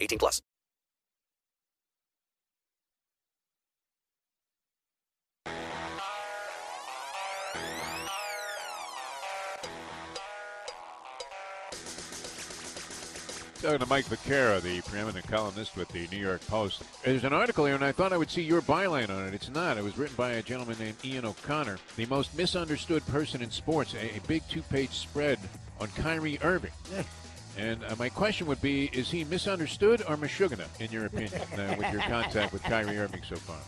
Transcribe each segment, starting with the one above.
18 plus. Talking to Mike Vaccaro, the preeminent columnist with the New York Post. There's an article here, and I thought I would see your byline on it. It's not. It was written by a gentleman named Ian O'Connor, the most misunderstood person in sports. A, a big two-page spread on Kyrie Irving. And uh, my question would be: Is he misunderstood or Meshuggah, in your opinion, uh, with your contact with Kyrie Irving so far?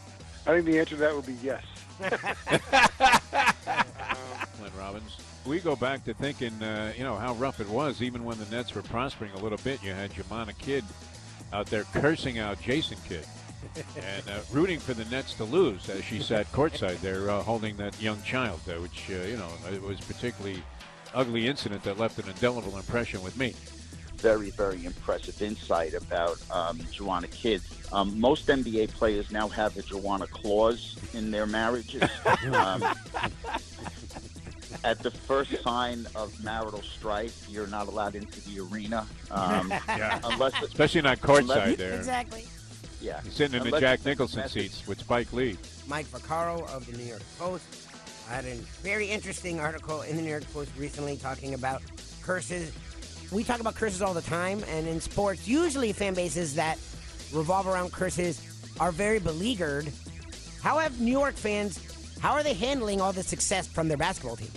I think the answer to that would be yes. Glenn Robbins. We go back to thinking, uh, you know, how rough it was, even when the Nets were prospering a little bit. You had Joumana Kidd out there cursing out Jason Kidd and uh, rooting for the Nets to lose as she sat courtside there uh, holding that young child, uh, which, uh, you know, it was particularly ugly incident that left an indelible impression with me. Very, very impressive insight about um, Joumana Kidd. Um, most NBA players now have a Joumana clause in their marriages. um, at the first sign of marital strife, you're not allowed into the arena. Um, Yeah. unless, Especially not courtside Unless- there. Exactly. yeah. He's sitting in the Jack Nicholson message- seats with Spike Lee. Mike Vaccaro of the New York Post. I had a very interesting article in the New York Post recently talking about curses. We talk about curses all the time, and in sports, usually fan bases that revolve around curses are very beleaguered. How have New York fans, how are they handling all the success from their basketball team?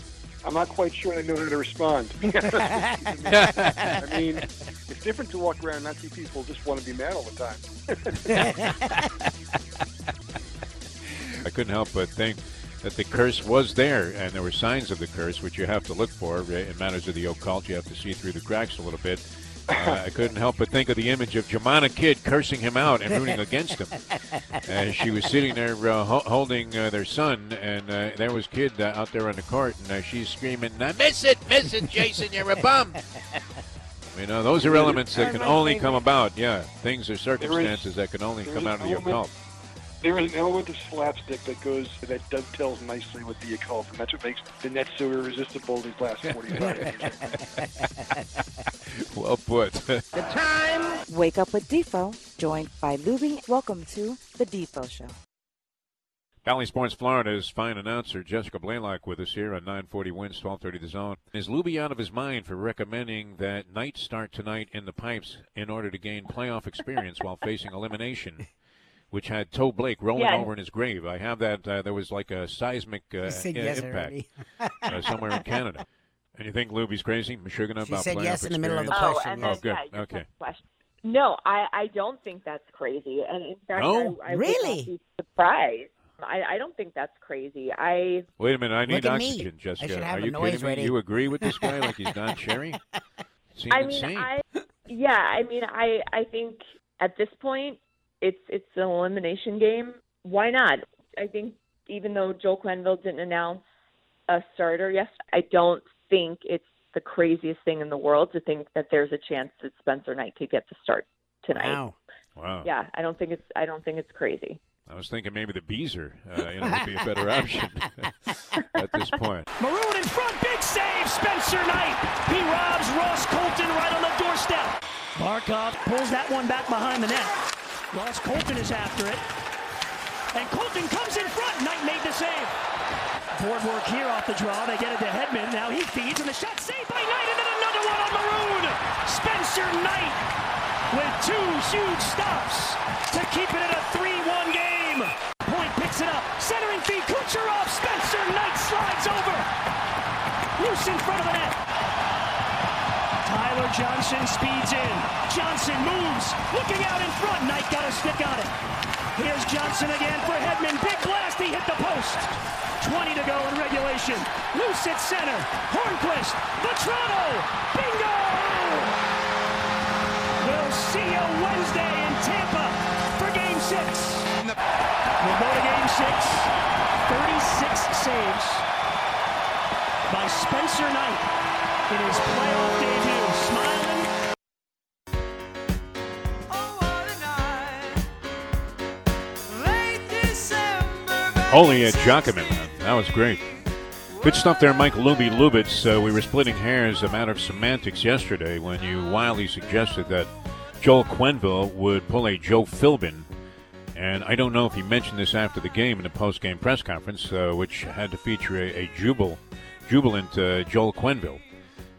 I'm not quite sure they know how to respond. to be honest with you. I mean, it's different to walk around and not see people just want to be mad all the time. I couldn't help but think that the curse was there, and there were signs of the curse, which you have to look for in matters of the occult. You have to see through the cracks a little bit. Uh, I couldn't help but think of the image of Joumana Kidd cursing him out and rooting against him. As she was sitting there uh, ho- holding uh, their son, and uh, there was Kidd uh, out there on the court, and uh, she's screaming, "Now "Miss it, miss it, Jason, you're a bum." You know, those are elements that can only come about. Yeah, things or circumstances that can only come out of the occult. There is an element of slapstick that goes that dovetails nicely with the occult, and that's what makes the Nets so irresistible these last 45 years. Well put. The time. Wake up with Defo, joined by Luby. Welcome to the Defo Show. Bally Sports Florida's fine announcer Jessica Blaylock with us here on 940 Wins 1230 The Zone. Is Luby out of his mind for recommending that Knights start tonight in the pipes in order to gain playoff experience while facing elimination, which had Toe Blake rolling Yeah. over in his grave? I have that. Uh, there was like a seismic uh, said yes impact uh, somewhere in Canada. And you think Luby's crazy? Meshuggah She about said yes in the middle of the experience? Oh, yes. Oh, good. yeah, Okay. No, I, I don't think that's crazy. And in fact, No? I, I Really? not be surprised. I, I don't think that's crazy. I Wait a minute, I need Look at me. oxygen, I Jessica. Are you noise kidding me? ready. You agree with this guy like he's Don Cherry? Seems I mean, insane. I yeah, I mean, I I think at this point it's it's an elimination game. Why not? I think even though Joe Quenneville didn't announce a starter, yes, I don't think it's the craziest thing in the world to think that there's a chance that Spencer Knight could get the start tonight. Wow. wow. Yeah, I don't think it's I don't think it's crazy. I was thinking maybe the Beezer, uh, you know, would be a better option at this point. Maroon in front, big save, Spencer Knight. He robs Ross Colton right on the doorstep. Markov pulls that one back behind the net. Ross Colton is after it. And Colton comes in front. Knight made the save. Board work here off the draw. They get it to Hedman. Now he feeds, and the shot saved by Knight, and then another one on Maroon. Spencer Knight with two huge stops to keep it at a 3-1 game. Point picks it up. Centering feed, Kucherov. Spencer Knight slides over. Loose in front of the net. Tyler Johnson speeds in. Johnson moves. Looking out in front. Knight got a stick on it. Here's Johnson again for Hedman. Big blast. He hit the post. 20 to go in regulation. Loose at center. Hornqvist. Vatrano. Bingo! We'll see you Wednesday in Tampa for Game 6. We'll go to Game 6. 36 saves by Spencer Knight in his playoff debut. Smiling. Holy uh, Jacquemin, man. That was great. Good stuff there, Mike Luby Lubitz. Uh, we were splitting hairs, a matter of semantics yesterday, when you wildly suggested that Joel Quenneville would pull a Joe Philbin. And I don't know if he mentioned this after the game in the post-game press conference, uh, which had to feature a, a jubile, jubilant uh, Joel Quenneville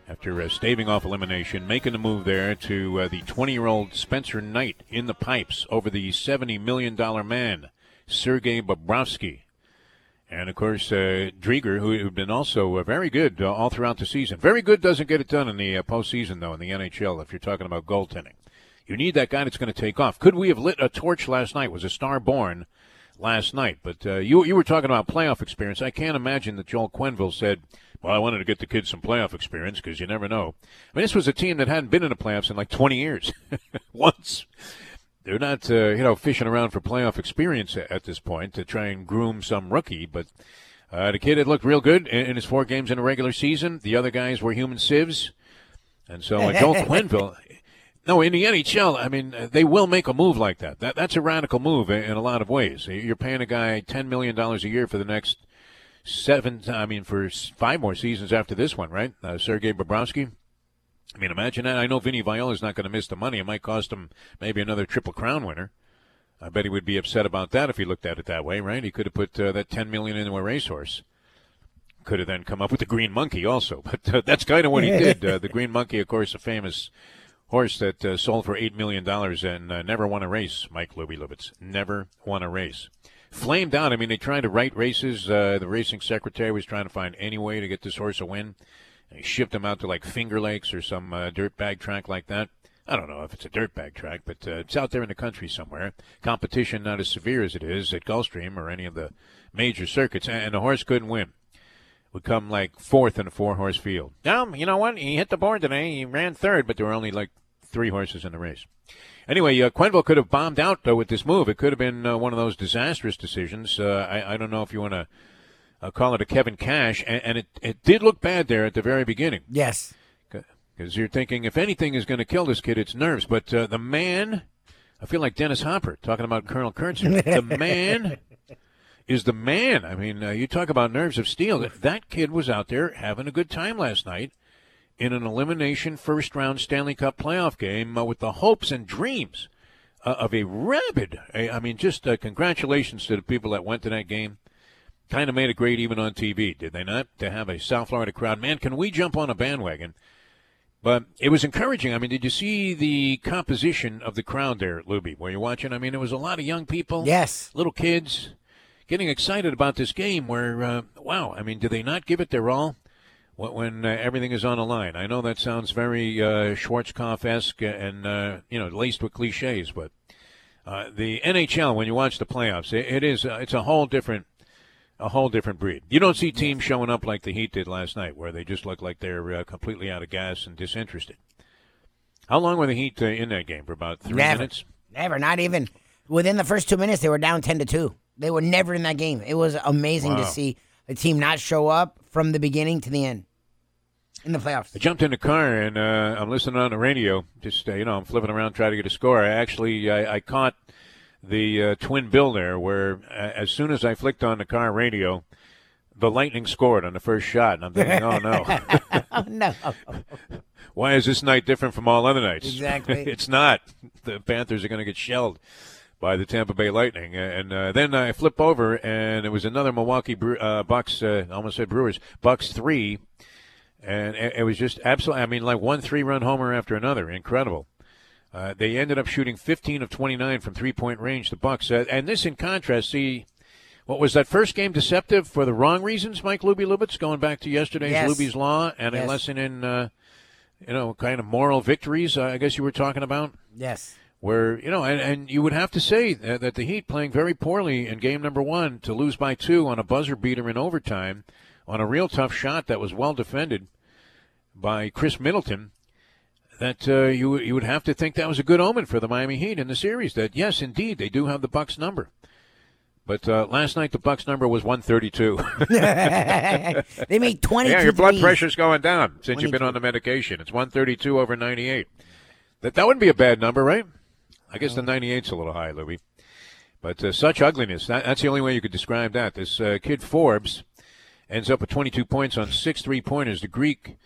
after uh, staving off elimination, making the move there to uh, the 20-year-old Spencer Knight in the pipes over the $70 million man, Sergei Bobrovsky. And of course, uh, Driedger, who had been also uh, very good uh, all throughout the season. Very good doesn't get it done in the uh, postseason, though, in the NHL, if you're talking about goaltending. You need that guy that's going to take off. Could we have lit a torch last night? Was a star born last night? But uh, you you were talking about playoff experience. I can't imagine that Joel Quenneville said, "Well, I wanted to get the kids some playoff experience because you never know." I mean, this was a team that hadn't been in the playoffs in like 20 years, once. They're not, uh, you know, fishing around for playoff experience at this point to try and groom some rookie. But uh, the kid had looked real good in, in his four games in a regular season. The other guys were human sieves, and so uh, Joel Quenneville. No, in the NHL, I mean, they will make a move like that. That that's a radical move in, in a lot of ways. You're paying a guy ten million dollars a year for the next seven. I mean, for five more seasons after this one, right? Uh, Sergei Bobrovsky. I mean, imagine that. I know Vinny Viola's not going to miss the money. It might cost him maybe another Triple Crown winner. I bet he would be upset about that if he looked at it that way, right? He could have put uh, that ten million into a racehorse. Could have then come up with the Green Monkey also, but uh, that's kind of what he did. Uh, the Green Monkey, of course, a famous horse that uh, sold for eight million dollars and uh, never won a race. Mike Luby Lubitz never won a race. Flamed out. I mean, they tried to write races. Uh, the racing secretary was trying to find any way to get this horse a win. They shipped him out to like Finger Lakes or some uh, dirt bag track like that. I don't know if it's a dirt bag track, but uh, it's out there in the country somewhere. Competition not as severe as it is at Gulfstream or any of the major circuits, and the horse couldn't win. Would come like fourth in a four horse field. Um, you know what? He hit the board today. He ran third, but there were only like three horses in the race. Anyway, uh, Quenneville could have bombed out though with this move. It could have been uh, one of those disastrous decisions. Uh, I, I don't know if you want to uh, call it a Kevin Cash, and, and it, it did look bad there at the very beginning. Yes. Because you're thinking if anything is going to kill this kid, it's nerves. But uh, the man, I feel like Dennis Hopper talking about Colonel Kurtz. the man is the man. I mean, uh, you talk about nerves of steel. That, that kid was out there having a good time last night in an elimination first round Stanley Cup playoff game uh, with the hopes and dreams uh, of a rabid. I I mean, just uh, congratulations to the people that went to that game. Kind of made it great even on TV, did they not? To have a South Florida crowd. Man, can we jump on a bandwagon? But it was encouraging. I mean, did you see the composition of the crowd there, Luby? Were you watching? I mean, there was a lot of young people. Yes. Little kids getting excited about this game where, uh, wow, I mean, do they not give it their all when, when uh, everything is on the line? I know that sounds very uh, Schwarzkopf-esque and, uh, you know, laced with cliches, but uh, the NHL, when you watch the playoffs, it, it is, uh, it's a whole different a whole different breed. You don't see teams showing up like the Heat did last night, where they just look like they're uh, completely out of gas and disinterested. How long were the Heat uh, in that game? For about three Never. minutes. Never, not even within the first two minutes. They were down ten to two. They were never in that game. It was amazing to see a team not show up from the beginning to the end in the playoffs. I jumped in the car and uh, I'm listening on the radio. Just uh, you know, I'm flipping around trying to get a score. I actually I, I caught the uh, twin bill there, where uh, as soon as I flicked on the car radio, the Lightning scored on the first shot, and I'm thinking, oh no. oh no! Why is this night different from all other nights? Exactly. it's not. The Panthers are going to get shelled by the Tampa Bay Lightning, and uh, then I flip over, and it was another Milwaukee Bre- uh, Bucks. Uh, I almost said Brewers. Bucks three, and it, was just absolutely. I mean, like one three-run homer after another. Incredible. Uh, they ended up shooting 15 of 29 from three-point range. The Bucks, uh, and this in contrast. See, what was that first game deceptive for the wrong reasons? Mike Luby Lubitz going back to yesterday's Yes. Luby's Law and a lesson in. Uh, you know, kind of moral victories, I guess you were talking about, Yes. Where, you know, and, and you would have to say that, that the Heat playing very poorly in game number one to lose by two on a buzzer beater in overtime on a real tough shot that was well defended by Khris Middleton. that uh, you you would have to think that was a good omen for the Miami Heat in the series. That yes, indeed, they do have the Bucks number. But uh, last night the Bucks number was 132. they made 22 yeah, your blood pressure's going down since you've been on the medication. It's 132 over 98. That that wouldn't be a bad number, right? I guess the 98's a little high, Louis. But uh, such ugliness. That, that's the only way you could describe that. This uh, kid Forbes ends up with 22 points on six three pointers. The Greek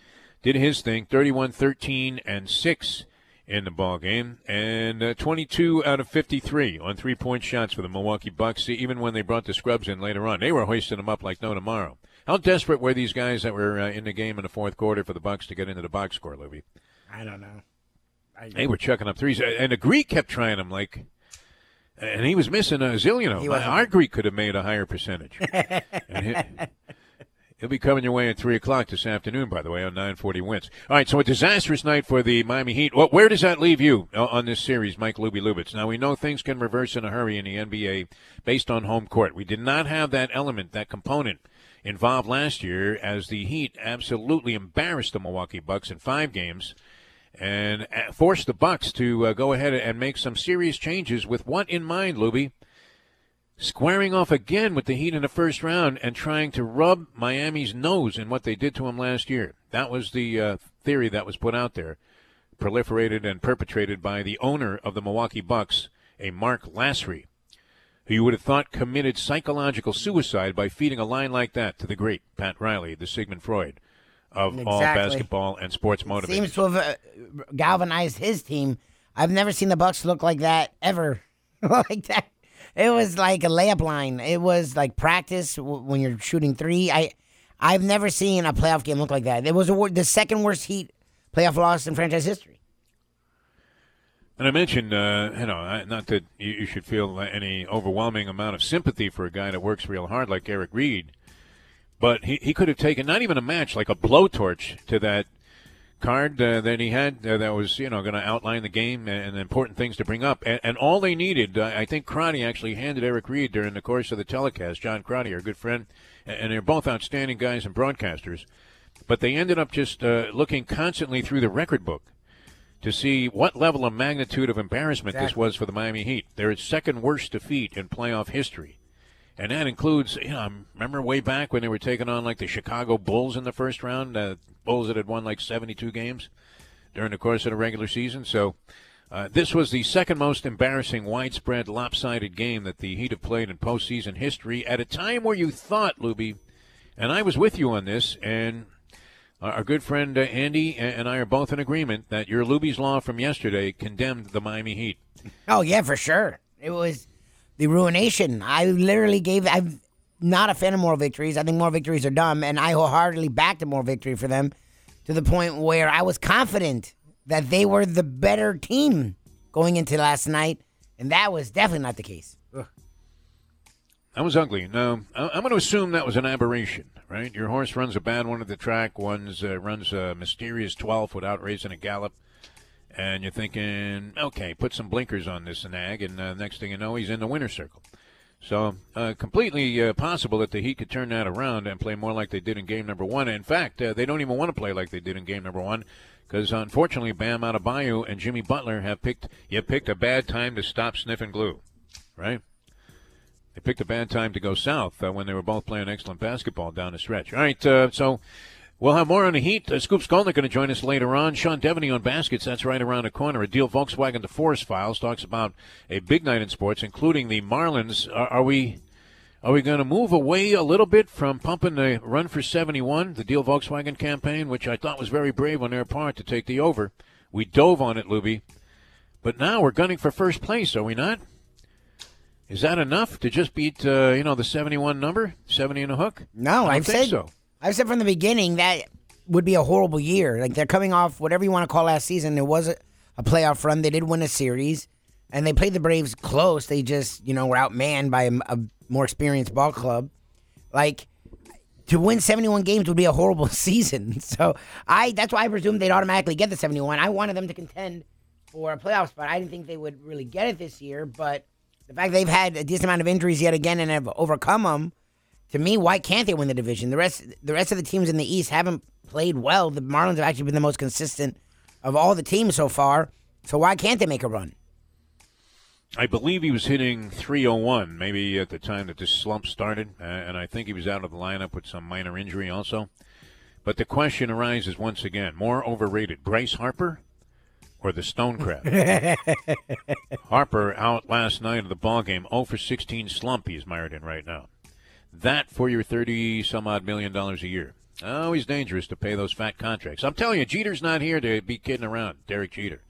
did his thing 31 13 and 6 in the ball game and uh, 22 out of 53 on three point shots for the Milwaukee Bucks even when they brought the scrubs in later on they were hoisting them up like no tomorrow how desperate were these guys that were uh, in the game in the fourth quarter for the Bucks to get into the box score Louis I don't know. I, they were chucking up threes and the Greek kept trying them like and he was missing a zillion of them. Our Greek could have made a higher percentage. He- He'll be coming your way at three o'clock this afternoon, by the way, on nine forty wins. All right, so a disastrous night for the Miami Heat. Well, where does that leave you uh, on this series, Mike Luby Lubitz? Now we know things can reverse in a hurry in the NBA based on home court. We did not have that element, that component involved last year, as the Heat absolutely embarrassed the Milwaukee Bucks in five games and force the Bucks to uh, go ahead and make some serious changes with what in mind, Luby? Squaring off again with the Heat in the first round and trying to rub Miami's nose in what they did to him last year. That was the uh, theory that was put out there, proliferated and perpetrated by the owner of the Milwaukee Bucks, a Marc Lasry, who you would have thought committed psychological suicide by feeding a line like that to the great Pat Riley, the Sigmund Freud of all basketball and sports motivators. Seems to have uh, galvanized his team. I've never seen the Bucks look like that ever. like that. It was like a layup line. It was like practice w- when you're shooting three. I, I've never seen a playoff game look like that. It was the wor- the second worst Heat playoff loss in franchise history. And I mentioned, uh, you know, not that you should feel any overwhelming amount of sympathy for a guy that works real hard like Eric Reid, but he, he could have taken not even a match, like a blowtorch to that card uh, that he had uh, that was, you know, going to outline the game and, and important things to bring up. And, and all they needed, uh, I think Crotty actually handed Eric Reid during the course of the telecast, John Crotty, our good friend, and, they're both outstanding guys and broadcasters. But they ended up just uh, looking constantly through the record book to see what level of magnitude of embarrassment this was for the Miami Heat. Their second worst defeat in playoff history. And that includes, you know, I remember way back when they were taking on like the Chicago Bulls in the first round, uh, Bulls that had won like 72 games during the course of the regular season. So uh, this was the second most embarrassing, widespread, lopsided game that the Heat have played in postseason history at a time where you thought, Luby, and I was with you on this, and our good friend uh, Andy and I are both in agreement that your Luby's Law from yesterday condemned the Miami Heat. Oh yeah, for sure. It was the ruination. I literally gave. I'm not a fan of moral victories. I think moral victories are dumb, and I wholeheartedly backed a moral victory for them to the point where I was confident that they were the better team going into last night, and that was definitely not the case. That was ugly. No, I'm going to assume that was an aberration, right? Your horse runs a bad one at the track, one's uh, runs a mysterious 12th without raising a gallop, and you're thinking, okay, put some blinkers on this nag, and uh, next thing you know, he's in the winner's circle. So, uh, completely uh, possible that the Heat could turn that around and play more like they did in game number one. In fact, uh, they don't even want to play like they did in game number one because, unfortunately, Bam Adebayo and Jimmy Butler have picked you picked a bad time to stop sniffing glue, right? They picked a bad time to go south uh, when they were both playing excellent basketball down the stretch. All right, uh, so we'll have more on the Heat. Uh, Scoop Skolnick going to join us later on. Sean Deveney on baskets. That's right around the corner. A deal Volkswagen to Forest Files talks about a big night in sports, including the Marlins. Are, are we? Are we going to move away a little bit from pumping the run for 71, the Deal Volkswagen campaign, which I thought was very brave on their part to take the over? We dove on it, Luby. But now we're gunning for first place, are we not? Is that enough to just beat, uh, you know, the 71 number, 70 and a hook? No, I I've said so. I've said from the beginning that would be a horrible year. Like they're coming off whatever you want to call last season. There was a, a playoff run. They did win a series, and they played the Braves close. They just you know were outmanned by a, a more experienced ball club. Like to win 71 games would be a horrible season. So I that's why I presumed they'd automatically get the 71. I wanted them to contend for a playoff spot. I didn't think they would really get it this year, but the fact they've had a decent amount of injuries yet again and have overcome them, to me, why can't they win the division? The rest, the rest of the teams in the East haven't played well. The Marlins have actually been the most consistent of all the teams so far. So why can't they make a run? I believe he was hitting 301, maybe at the time that this slump started, uh, and I think he was out of the lineup with some minor injury also. But the question arises once again: more overrated, Bryce Harper or the Stone Crab? Harper out last night of the ball game, 0 for 16 slump. He's mired in right now. That for your 30 some odd million dollars a year. Always dangerous to pay those fat contracts. I'm telling you, Jeter's not here to be kidding around. Derek Jeter.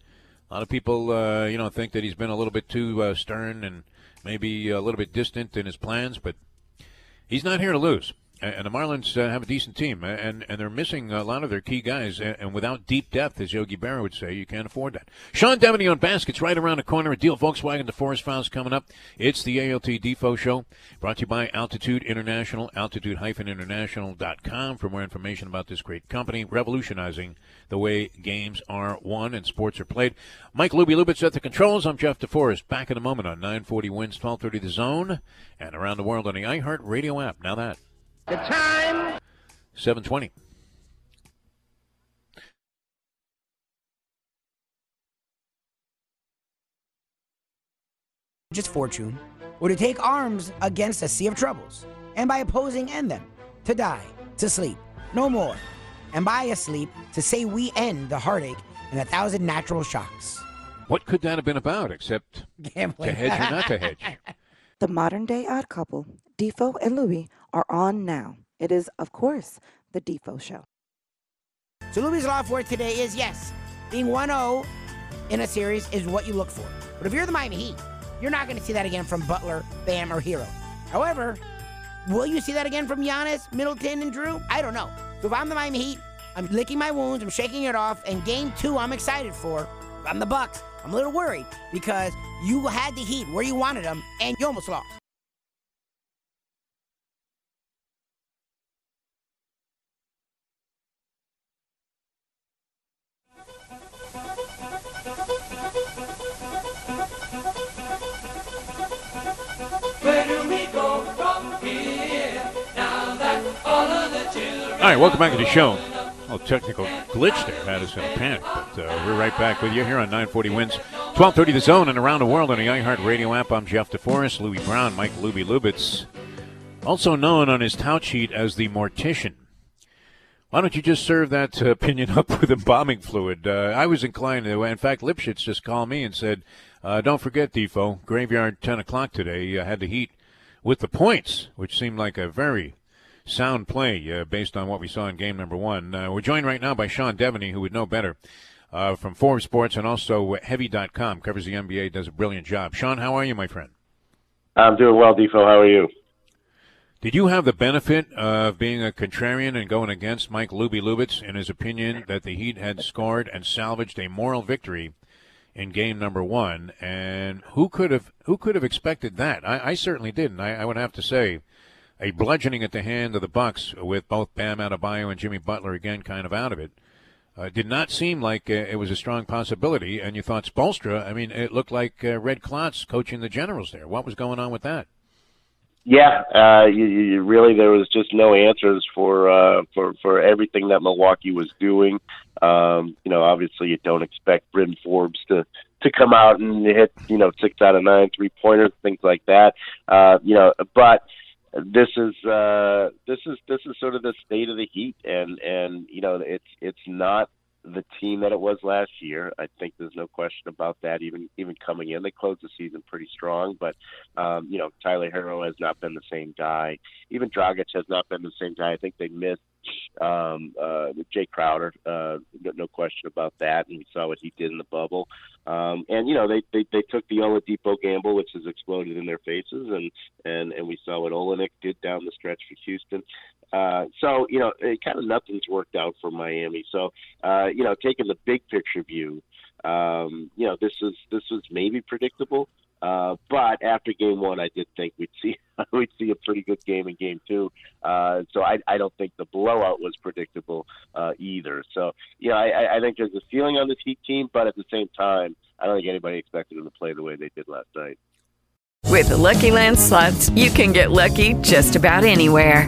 A lot of people, uh, you know, think that he's been a little bit too uh, stern and maybe a little bit distant in his plans, but he's not here to lose. And the Marlins uh, have a decent team, and and they're missing a lot of their key guys. And without deep depth, as Yogi Berra would say, you can't afford that. Sean Deveney on baskets right around the corner. A deal Volkswagen DeForest Files coming up. It's the ALT Defo Show, brought to you by Altitude International, altitude-international.com for more information about this great company, revolutionizing the way games are won and sports are played. Mike Luby Lubitz at the controls. I'm Jeff DeForest. Back in a moment on 940 Wins, 1230 The Zone, and around the world on the iHeart Radio app. Now that. The time 720. Just fortune, or to take arms against a sea of troubles, and by opposing end them, to die, to sleep, no more, and by a sleep to say we end the heartache and a thousand natural shocks. What could that have been about except Gambling. to hedge or not to hedge? The modern day odd couple, Defoe and Louie, are on now. It is, of course, the Defo Show. So Louis' law for today is yes, being 1-0 in a series is what you look for. But if you're the Miami Heat, you're not going to see that again from Butler, Bam, or Herro. However, will you see that again from Giannis, Middleton, and Jrue? I don't know. So if I'm the Miami Heat, I'm licking my wounds, I'm shaking it off, and game two I'm excited for. If I'm the Bucks, I'm a little worried because you had the Heat where you wanted them, and you almost lost. All right, welcome back to the show. A little technical glitch there had us in a panic, but uh, we're right back with you here on 940 Wins, 1230 The Zone, and around the world on the iHeart Radio app. I'm Jeff DeForest, Louis Brown, Mike Luby Lubitz, also known on his tout sheet as the Mortician. Why don't you just serve that uh, opinion up with embalming fluid? Uh, I was inclined to. In fact, Lipschitz just called me and said, uh, "Don't forget, Defoe, graveyard 10 o'clock today. Uh, had the Heat with the points, which seemed like a very sound play uh, based on what we saw in game number one. Uh, we're joined right now by Sean Deveney, who would know better uh, from Forbes Sports and also Heavy.com, covers the NBA, does a brilliant job. Sean, how are you, my friend? I'm doing well, Defo. How are you? Did you have the benefit of being a contrarian and going against Mike Luby Lubitz in his opinion that the Heat had scored and salvaged a moral victory in game number one? And who could have who could have expected that? I, I certainly didn't. I, I would have to say a bludgeoning at the hand of the Bucks with both Bam Adebayo and Jimmy Butler again kind of out of it. Uh, did not seem like uh, it was a strong possibility, and you thought Spoelstra. I mean, it looked like uh, Red Klotz coaching the Generals there. What was going on with that? Yeah, uh, you, you really there was just no answers for uh, for for everything that Milwaukee was doing. Um, you know, obviously you don't expect Bryn Forbes to to come out and hit you know six out of nine three pointers, things like that. Uh, you know, but this is uh this is this is sort of the state of the heat and and you know it's it's not the team that it was last year. I think there's no question about that. Even even coming in, they closed the season pretty strong. But um, you know, Tyler Herro has not been the same guy. Even Dragic has not been the same guy. I think they missed um, uh, Jae Crowder. Uh, no, no question about that. And we saw what he did in the bubble. Um, and you know, they, they they took the Oladipo gamble, which has exploded in their faces, and and and we saw what Olynyk did down the stretch for Houston. Uh, so you know, it kind of nothing's worked out for Miami. So uh, you know, taking the big picture view, um, you know, this is this was maybe predictable. Uh, but after game one, I did think we'd see we'd see a pretty good game in game two. Uh, so I, I don't think the blowout was predictable uh, either. So yeah, I, I think there's a feeling on this Heat team, but at the same time, I don't think anybody expected them to play the way they did last night. With the Lucky Land slots, you can get lucky just about anywhere.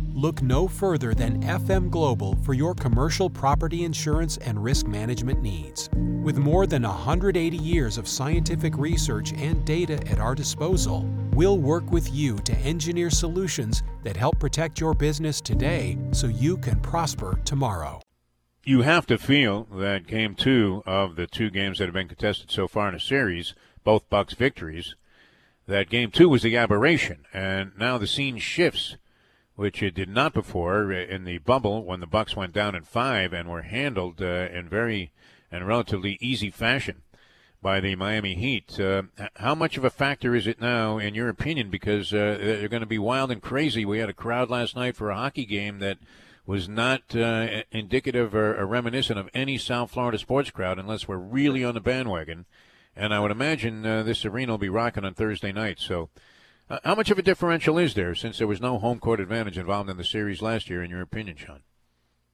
Look no further than FM Global for your commercial property insurance and risk management needs. With more than 180 years of scientific research and data at our disposal, we'll work with you to engineer solutions that help protect your business today so you can prosper tomorrow. You have to feel that game two of the two games that have been contested so far in a series, both Bucks victories, that game two was the aberration, and now the scene shifts which it did not before in the bubble when the Bucks went down in five and were handled uh, in very and relatively easy fashion by the Miami Heat. Uh, how much of a factor is it now, in your opinion? Because uh, they're going to be wild and crazy. We had a crowd last night for a hockey game that was not uh, indicative or, or, reminiscent of any South Florida sports crowd, unless we're really on the bandwagon. And I would imagine uh, this arena will be rocking on Thursday night. So uh, how much of a differential is there since there was no home court advantage involved in the series last year, in your opinion, Sean?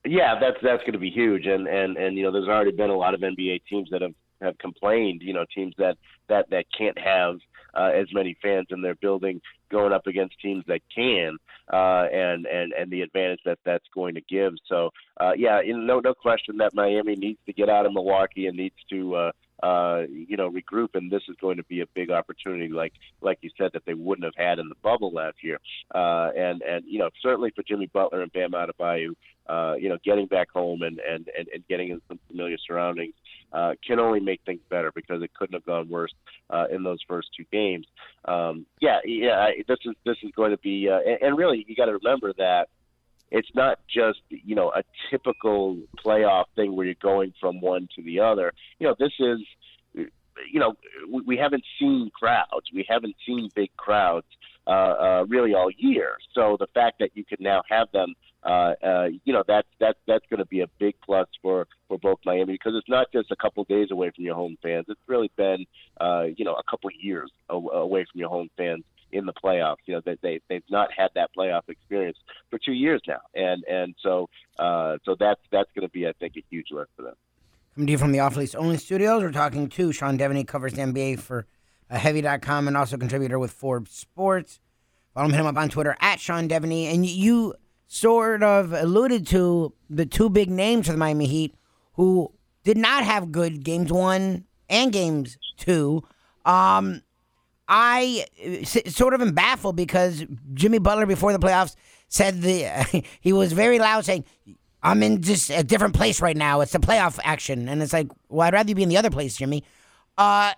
Yeah, that's that's going to be huge, and and and you know, there's already been a lot of NBA teams that have have complained. You know, teams that that that can't have uh, as many fans in their building going up against teams that can, uh, and and and the advantage that that's going to give. So, uh, yeah, no no question that Miami needs to get out of Milwaukee and needs to. Uh, uh, you know, regroup, and this is going to be a big opportunity, like like you said, that they wouldn't have had in the bubble last year. Uh, and and you know, certainly for Jimmy Butler and Bam Adebayo, uh, you know, getting back home and and and, and getting in some familiar surroundings uh, can only make things better because it couldn't have gone worse uh, in those first two games. Um, yeah, yeah, this is this is going to be, uh, and, and really, you got to remember that it's not just you know a typical playoff thing where you're going from one to the other. You know, this is you know we, we haven't seen crowds, we haven't seen big crowds uh, uh, really all year. So the fact that you can now have them, uh, uh, you know, that's that's that's going to be a big plus for for both Miami because it's not just a couple days away from your home fans. It's really been uh, you know a couple years away from your home fans in the playoffs. You know, they, they they've not had that playoff experience for two years now, and and so uh, so that's that's going to be, I think, a huge lift for them. Coming to you from the Off Lease Only Studios, we're talking to Sean Deveney, covers the NBA for uh, Heavy.com and also contributor with Forbes Sports. Follow him up on Twitter at Sean Deveney, and you sort of alluded to the two big names for the Miami Heat who did not have good games one and games two. Um, I uh, sort of am baffled because Jimmy Butler before the playoffs said the he was very loud saying, "I'm in just a different place right now. It's the playoff action," and it's like, well, I'd rather you be in the other place, Jimmy. Uh,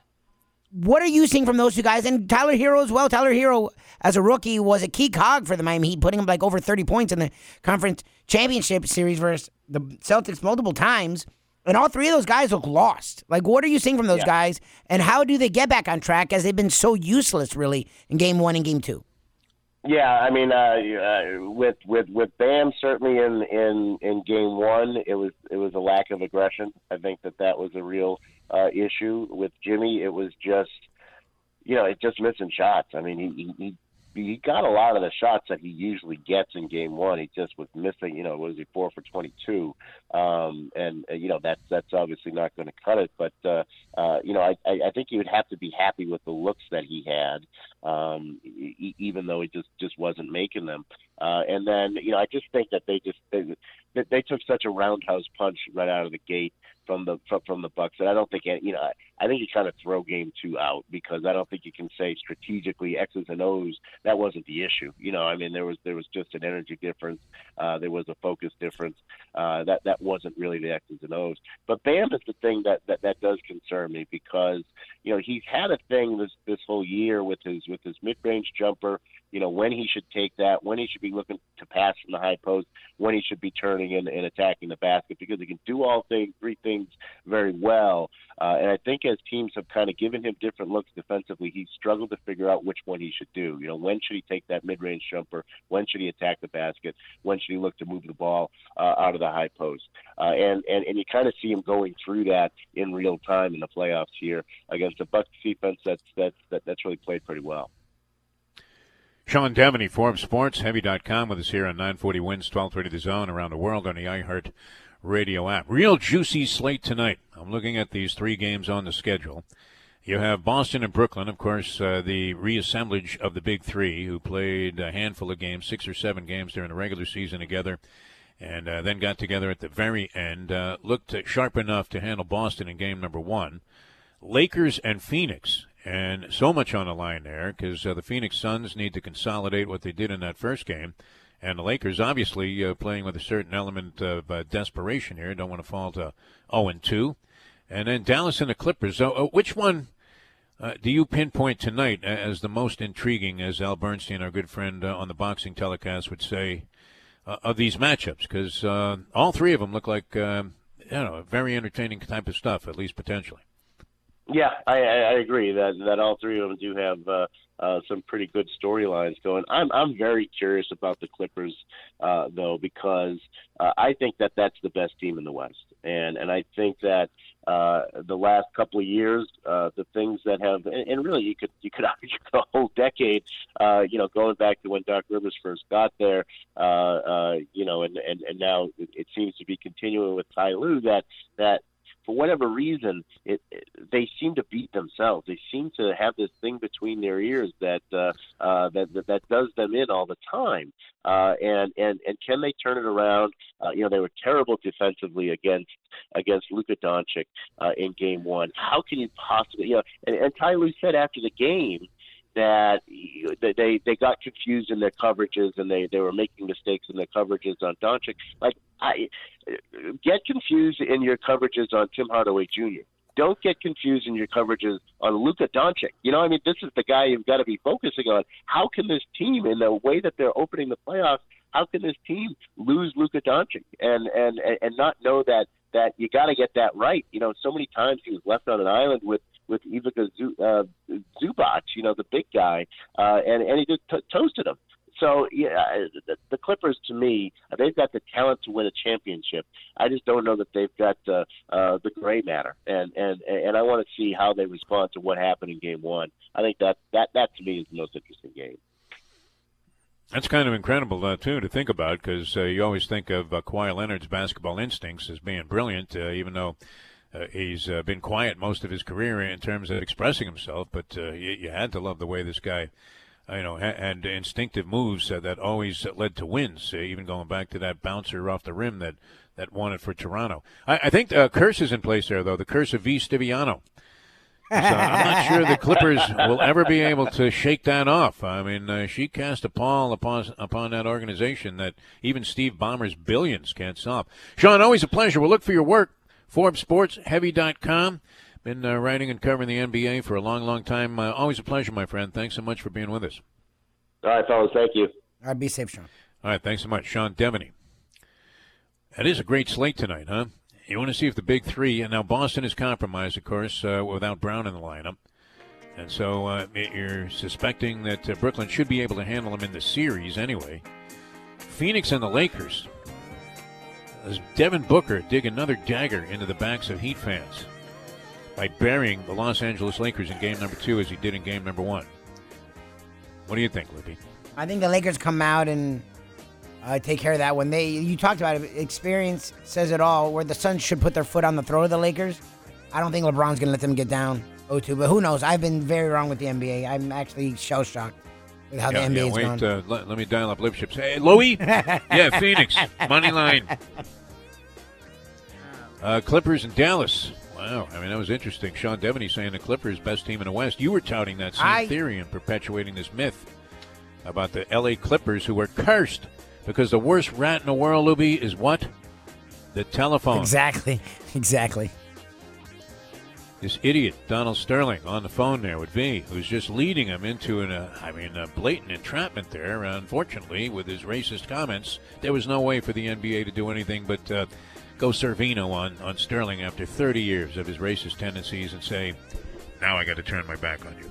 what are you seeing from those two guys? And Tyler Herro as well. Tyler Herro, as a rookie, was a key cog for the Miami Heat, putting him like over 30 points in the conference championship series versus the Celtics multiple times. And all three of those guys look lost. Like, what are you seeing from those yeah. guys, and how do they get back on track as they've been so useless, really, in game one and game two? Yeah, I mean, uh, uh, with with with Bam certainly in in in game one, it was it was a lack of aggression. I think that that was a real uh, issue. With Jimmy, it was just you know, it just missing shots. I mean, he he he got a lot of the shots that he usually gets in game one. He just was missing, you know, was he four for 22? Um, and, uh, you know, that's, that's obviously not going to cut it. But, uh, uh, you know, I, I, think he would have to be happy with the looks that he had, um, e- even though he just, just wasn't making them. Uh, and then, you know, I just think that they just, they, they took such a roundhouse punch right out of the gate from the from, the Bucks and I don't think you know I, think you kind of throw game two out because I don't think you can say strategically X's and O's that wasn't the issue. You know, I mean there was there was just an energy difference, uh, there was a focus difference. Uh, that that wasn't really the X's and O's. But Bam is the thing that that that does concern me because you know he's had a thing this this whole year with his with his mid range jumper. You know when he should take that, when he should be be looking to pass from the high post, when he should be turning and, and attacking the basket because he can do all things, three things very well. Uh, and I think as teams have kind of given him different looks defensively, he's struggled to figure out which one he should do. You know, when should he take that mid-range jumper? When should he attack the basket? When should he look to move the ball uh, out of the high post? Uh, and, and and you kind of see him going through that in real time in the playoffs here against a Bucks defense that's that's that, that's really played pretty well. Sean Deveney, Forbes Sports, Heavy.com with us here on 940 Wins, 1230 The Zone around the world on the iHeart Radio app. Real juicy slate tonight. I'm looking at these three games on the schedule. You have Boston and Brooklyn, of course, uh, the reassemblage of the Big Three, who played a handful of games, six or seven games during the regular season together, and uh, then got together at the very end. Uh, looked sharp enough to handle Boston in game number one. Lakers and Phoenix, and so much on the line there because uh, the Phoenix Suns need to consolidate what they did in that first game. And the Lakers, obviously, uh, playing with a certain element of uh, desperation here, don't want to fall to 0 and 2. And then Dallas and the Clippers. Uh, which one uh, do you pinpoint tonight as the most intriguing, as Al Bernstein, our good friend uh, on the boxing telecast, would say, of these matchups? Because all three of them look like, um, you know, very entertaining type of stuff, at least potentially. Yeah, I, I agree that that all three of them do have uh, some pretty good storylines going. I'm I'm very curious about the Clippers uh, though because uh, I think that that's the best team in the West, and and I think that uh, the last couple of years, uh, the things that have and, and really you could you could argue the whole decade, uh, you know, going back to when Doc Rivers first got there, uh, uh, you know, and and and now it, it seems to be continuing with Ty Lue that that for whatever reason, it, it, they seem to beat themselves. They seem to have this thing between their ears that uh, uh, that, that that does them in all the time. Uh, and and and can they turn it around? Uh, you know, they were terrible defensively against against Luka Doncic uh, in Game One. How can you possibly? You know, and, and Ty Lue said after the game that they they got confused in their coverages and they they were making mistakes in their coverages on Doncic. Like I get confused in your coverages on Tim Hardaway Jr. Don't get confused in your coverages on Luka Doncic. You know, I mean, this is the guy you've got to be focusing on. How can this team, in the way that they're opening the playoffs, how can this team lose Luka Doncic and and and not know that that you got to get that right? You know, so many times he was left on an island with with Ivica uh, Zubac, you know, the big guy, uh, and and he just t- toasted him. So yeah, the, the Clippers to me, they've got the talent to win a championship. I just don't know that they've got uh, uh, the gray matter, and and and I want to see how they respond to what happened in Game One. I think that that that to me is the most interesting game. That's kind of incredible, uh, too, to think about because uh, you always think of uh, Kawhi Leonard's basketball instincts as being brilliant, uh, even though uh, he's uh, been quiet most of his career in terms of expressing himself. But uh, you, you, had to love the way this guy you know, had instinctive moves uh, that always led to wins. Uh, even going back to that bouncer off the rim that that won it for Toronto. I, I think the curse is in place there, though. The curse of V. Stiviano. So I'm not sure the Clippers will ever be able to shake that off. I mean, uh, she cast a pall upon upon that organization that even Steve Ballmer's billions can't stop. Sean, always a pleasure. We'll look for your work. Forbes Sports, Heavy.com. Been uh, writing and covering the NBA for a long, long time. Uh, always a pleasure, my friend. Thanks so much for being with us. All right, fellas. Thank you. All right, be safe, Sean. All right, thanks so much, Sean Deveney. That is a great slate tonight, huh? You want to see if the big three, and now Boston is compromised, of course, uh, without Brown in the lineup. And so uh, you're suspecting that uh, Brooklyn should be able to handle them in the series anyway. Phoenix and the Lakers. Does Devin Booker dig another dagger into the backs of Heat fans? by burying the Los Angeles Lakers in game number two as he did in game number one. What do you think, Libby? I think the Lakers come out and uh, take care of that one. They you talked about it. Experience says it all. Where the Suns should put their foot on the throat of the Lakers. I don't think LeBron's going to let them get down 0-2, but who knows? I've been very wrong with the NBA. I'm actually shell shocked with how yeah, the NBA yeah, wait, gone. Uh, let, let, me dial up Lipships. Hey, Louie? yeah, Phoenix. Money line. Uh, Clippers and Dallas. Wow, I mean that was interesting. Sean Deveney saying the Clippers best team in the West. You were touting that same I... theory and perpetuating this myth about the L.A. Clippers who were cursed because the worst rat in the world, Luby, is what? The telephone. Exactly, exactly. This idiot Donald Sterling on the phone there with V, who's just leading him into an, uh, I mean, a blatant entrapment there. Unfortunately, with his racist comments, there was no way for the NBA to do anything but uh, go Servino on on Sterling after 30 years of his racist tendencies and say, "Now I got to turn my back on you."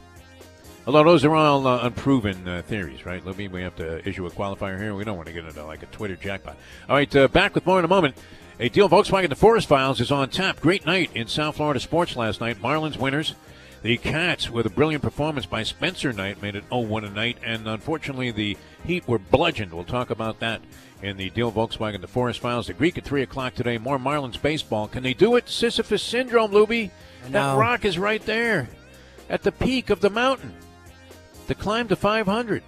Although those are all uh, unproven uh, theories, right, Libby? We have to issue a qualifier here. We don't want to get into like a Twitter jackpot. All right, uh, back with more in a moment. A deal Volkswagen The Forest Files is on tap. Great night in South Florida sports last night. Marlins winners. The Cats, with a brilliant performance by Spencer Knight, made it 0-1 a night, and unfortunately the Heat were bludgeoned. We'll talk about that in the deal Volkswagen The Forest Files. The Greek at 3 o'clock today. More Marlins baseball. Can they do it? Sisyphus syndrome, Luby. That rock is right there at the peak of the mountain to climb to 500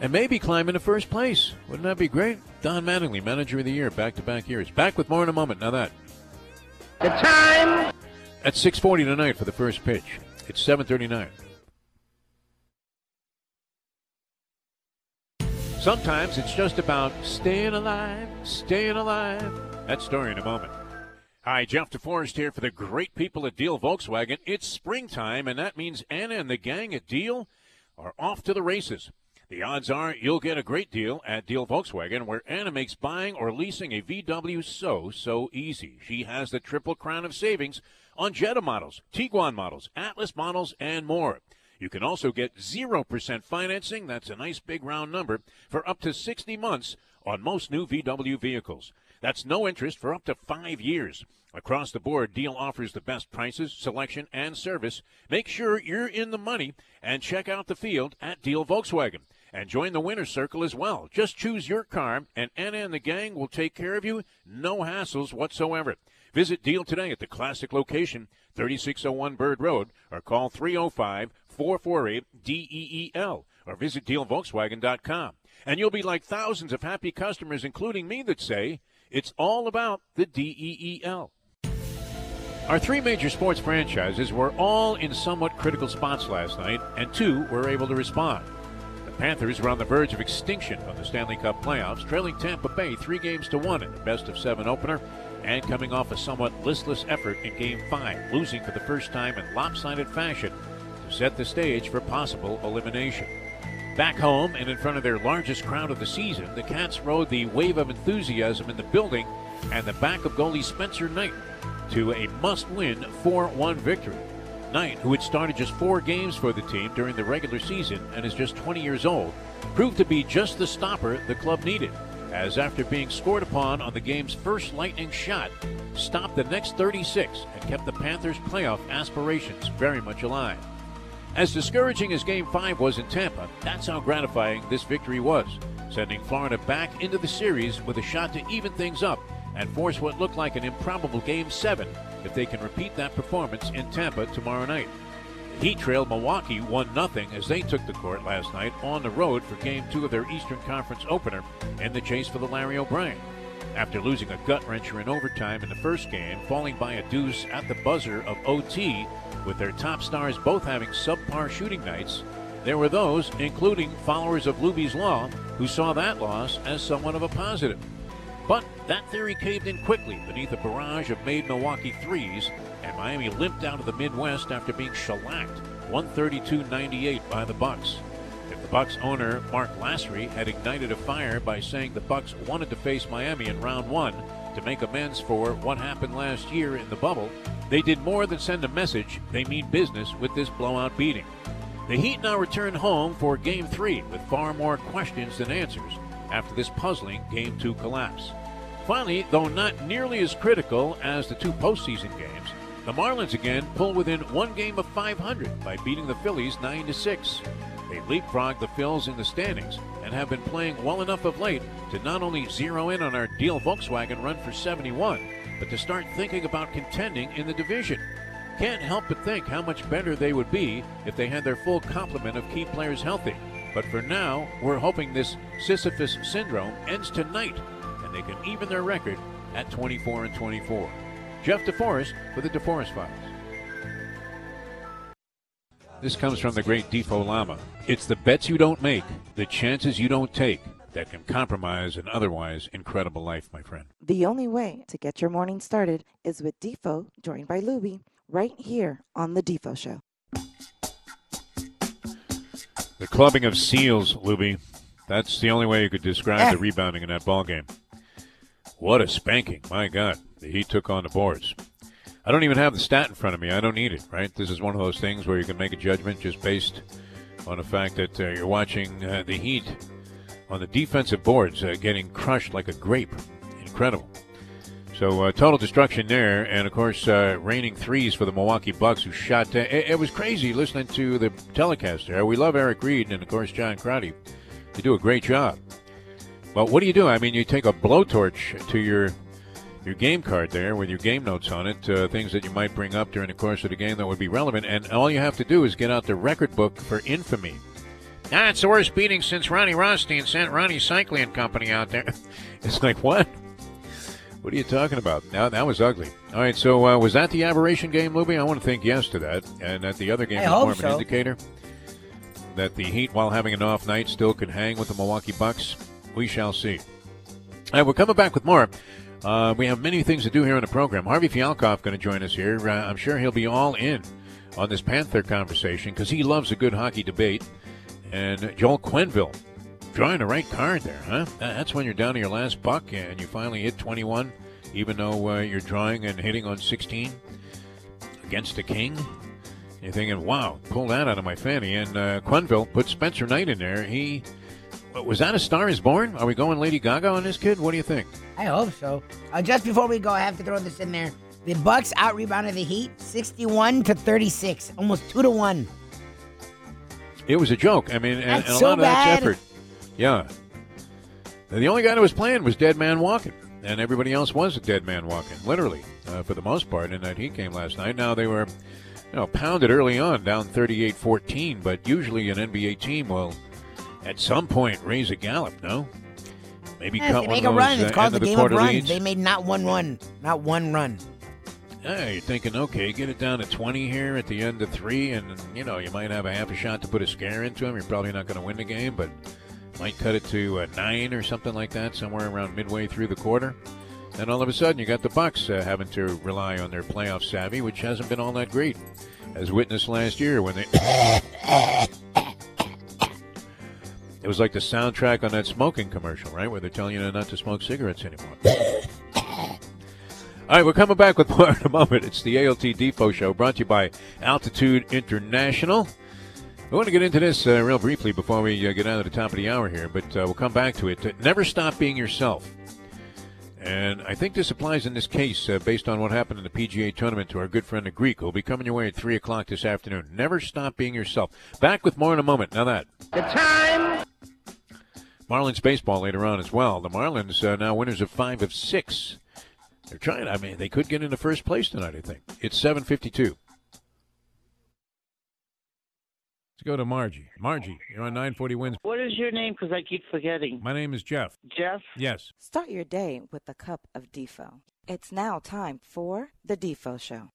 and maybe climb into first place. Wouldn't that be great? Don Mattingly, Manager of the Year, back-to-back years. Back with more in a moment. Now that. The time. At 6:40 tonight for the first pitch. It's 7:39. Sometimes it's just about staying alive, staying alive. That story in a moment. Hi, Jeff DeForest here for the great people at Deal Volkswagen. It's springtime, and that means Anna and the gang at Deal are off to the races. The odds are you'll get a great deal at Deal Volkswagen, where Anna makes buying or leasing a VW so, so easy. She has the triple crown of savings on Jetta models, Tiguan models, Atlas models, and more. You can also get 0% financing, that's a nice big round number, for up to 60 months on most new VW vehicles. That's no interest for up to five years. Across the board, Deal offers the best prices, selection, and service. Make sure you're in the money and check out the field at Deal Volkswagen. And join the winner's circle as well. Just choose your car, and Anna and the gang will take care of you. No hassles whatsoever. Visit Deal today at the classic location, 3601 Bird Road, or call 305 448 DEEL, or visit DealVolkswagen.com. And you'll be like thousands of happy customers, including me, that say it's all about the DEEL. Our three major sports franchises were all in somewhat critical spots last night, and two were able to respond. The Panthers were on the verge of extinction on the Stanley Cup playoffs, trailing Tampa Bay three games to one in the best of seven opener, and coming off a somewhat listless effort in Game 5, losing for the first time in lopsided fashion to set the stage for possible elimination. Back home and in front of their largest crowd of the season, the Cats rode the wave of enthusiasm in the building and the back of goalie Spencer Knight to a must win 4 1 victory. Knight, who had started just four games for the team during the regular season and is just 20 years old, proved to be just the stopper the club needed, as after being scored upon on the game's first lightning shot, stopped the next 36 and kept the Panthers' playoff aspirations very much alive. As discouraging as Game 5 was in Tampa, that's how gratifying this victory was, sending Florida back into the series with a shot to even things up and force what looked like an improbable Game 7 if they can repeat that performance in Tampa tomorrow night. Heat trailed Milwaukee 1 0 as they took the court last night on the road for Game 2 of their Eastern Conference opener in the chase for the Larry O'Brien. After losing a gut wrencher in overtime in the first game, falling by a deuce at the buzzer of OT, with their top stars both having subpar shooting nights, there were those, including followers of Luby's Law, who saw that loss as somewhat of a positive. That theory caved in quickly beneath a barrage of made Milwaukee threes, and Miami limped out of the Midwest after being shellacked 132-98 by the Bucks. If the Bucks owner Marc Lasry had ignited a fire by saying the Bucks wanted to face Miami in round 1 to make amends for what happened last year in the bubble, they did more than send a message they mean business with this blowout beating. The Heat now return home for Game 3 with far more questions than answers after this puzzling Game 2 collapse. Finally, though not nearly as critical as the two postseason games, the Marlins again pull within one game of 500 by beating the Phillies 9 to 6. They leapfrog the Phils in the standings and have been playing well enough of late to not only zero in on our deal Volkswagen run for 71, but to start thinking about contending in the division. Can't help but think how much better they would be if they had their full complement of key players healthy. But for now, we're hoping this Sisyphus syndrome ends tonight they can even their record at 24 and 24. Jeff DeForest for the DeForest Files. This comes from the great Defo Lama. It's the bets you don't make, the chances you don't take that can compromise an otherwise incredible life, my friend. The only way to get your morning started is with Defo, joined by Luby. right here on The Defo Show. The clubbing of seals, Luby. That's the only way you could describe the eh. rebounding in that ball game. What a spanking! My God, the Heat took on the boards. I don't even have the stat in front of me. I don't need it. Right? This is one of those things where you can make a judgment just based on the fact that uh, you're watching uh, the Heat on the defensive boards uh, getting crushed like a grape. Incredible. So uh, total destruction there, and of course, uh, raining threes for the Milwaukee Bucks, who shot. Uh, it, it was crazy listening to the telecast there. We love Eric Reid and of course John Crotty. They do a great job. Well, what do you do? I mean, you take a blowtorch to your your game card there with your game notes on it, uh, things that you might bring up during the course of the game that would be relevant, and all you have to do is get out the record book for infamy. Ah, it's the worst beating since Ronnie Rothstein sent Rony Seikaly Company out there. it's like what? What are you talking about? Now that was ugly. All right, so uh, was that the aberration game, Luby? I want to think yes to that, and that the other game is more of an indicator that the Heat, while having an off night, still can hang with the Milwaukee Bucks. We shall see. All right, we're coming back with more. Uh, we have many things to do here in the program. Harvey Fialkoff going to join us here. Uh, I'm sure he'll be all in on this Panther conversation because he loves a good hockey debate. And Joel Quenneville drawing the right card there, huh? That's when you're down to your last buck and you finally hit 21, even though uh, you're drawing and hitting on 16 against the King. You're thinking, wow, pull that out of my fanny. And uh, Quenneville put Spencer Knight in there. He was that a Star Is Born? Are we going Lady Gaga on this kid? What do you think? I hope so. Uh, just before we go, I have to throw this in there. The Bucks out rebounded the Heat, sixty-one to thirty-six, almost two to one. It was a joke. I mean, and, and a so lot of that's effort. Yeah. And the only guy that was playing was Dead Man Walking, and everybody else was a Dead Man Walking, literally, uh, for the most part. And that he came last night. Now they were, you know, pounded early on, down 38-14. But usually an NBA team will, at some point, raise a gallop. No. Maybe Yeah, cut one make of a those run. uh, It's called end the the game of runs. leads. They made not one run, not one run. Yeah, you're thinking, okay, get it down to 20 here at the end of three, and, you know, you might have a half a shot to put a scare into him. You're probably not going to win the game, but might cut it to uh, nine or something like that, somewhere around midway through the quarter. Then all of a sudden, you got the Bucks uh, having to rely on their playoff savvy, which hasn't been all that great, as witnessed last year when they. It was like the soundtrack on that smoking commercial, right? Where they're telling you not to smoke cigarettes anymore. All right, we're coming back with more in a moment. It's the ALT Defo Show brought to you by Altitude International. We want to get into this uh, real briefly before we uh, get out of the top of the hour here, but uh, we'll come back to it. Never stop being yourself. And I think this applies in this case uh, based on what happened in the PGA tournament to our good friend the Greek, who'll be coming your way at 3 o'clock this afternoon. Never stop being yourself. Back with more in a moment. Now that. The time. Marlins baseball later on as well. The Marlins uh, now winners of five of six. They're trying. I mean, they could get into first place tonight. I think it's seven fifty-two. Let's go to Margie. Margie, you're on nine forty wins. What is your name? Because I keep forgetting. My name is Jeff. Jeff? Yes. Start your day with a cup of Defo. It's now time for The Defo Show.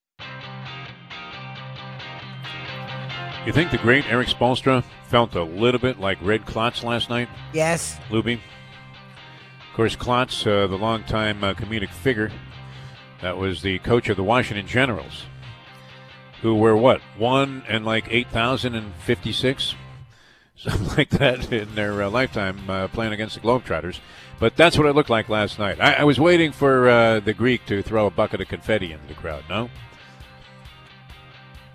You think the great Erik Spoelstra felt a little bit like Red Klotz last night? Yes. Luby. Of course, Klotz, uh, the longtime uh, comedic figure, that was the coach of the Washington Generals, who were what one and like eight thousand and fifty-six, something like that in their uh, lifetime uh, playing against the Globetrotters. But that's what it looked like last night. I, I was waiting for uh, the Greek to throw a bucket of confetti into the crowd. No,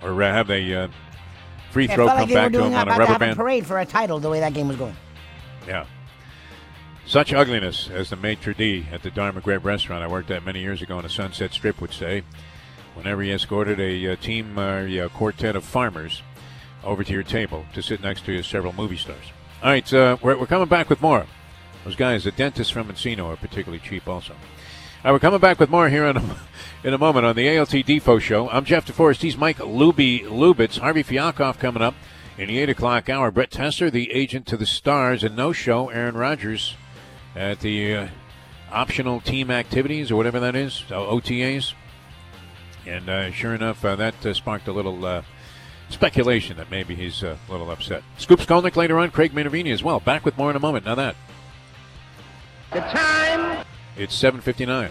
or have a uh, free it throw felt come like they were back to doing him on a about to rubber have a band. parade for a title. The way that game was going. Yeah. Such ugliness, as the maitre d' at the Dharma Grape restaurant I worked at many years ago on the Sunset Strip would say, whenever he escorted a uh, team or a quartet of farmers over to your table to sit next to your several movie stars. All right, uh, we're, we're coming back with more. Those guys, the dentists from Encino, are particularly cheap also. We're coming back with more here in a, in a moment on the ALT Defo Show. I'm Jeff DeForest. He's Mike Luby Lubitz. Harvey Fialkoff coming up in the 8 o'clock hour. Brett Tesser, the agent to the stars, and no show. Aaron Rodgers at the uh, optional team activities or whatever that is, uh, OTAs. And uh, sure enough, uh, that uh, sparked a little uh, speculation that maybe he's a little upset. Scoop Skolnick later on, Craig Minervini as well. Back with more in a moment. Now that. The time. It's 7.59.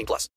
18 plus.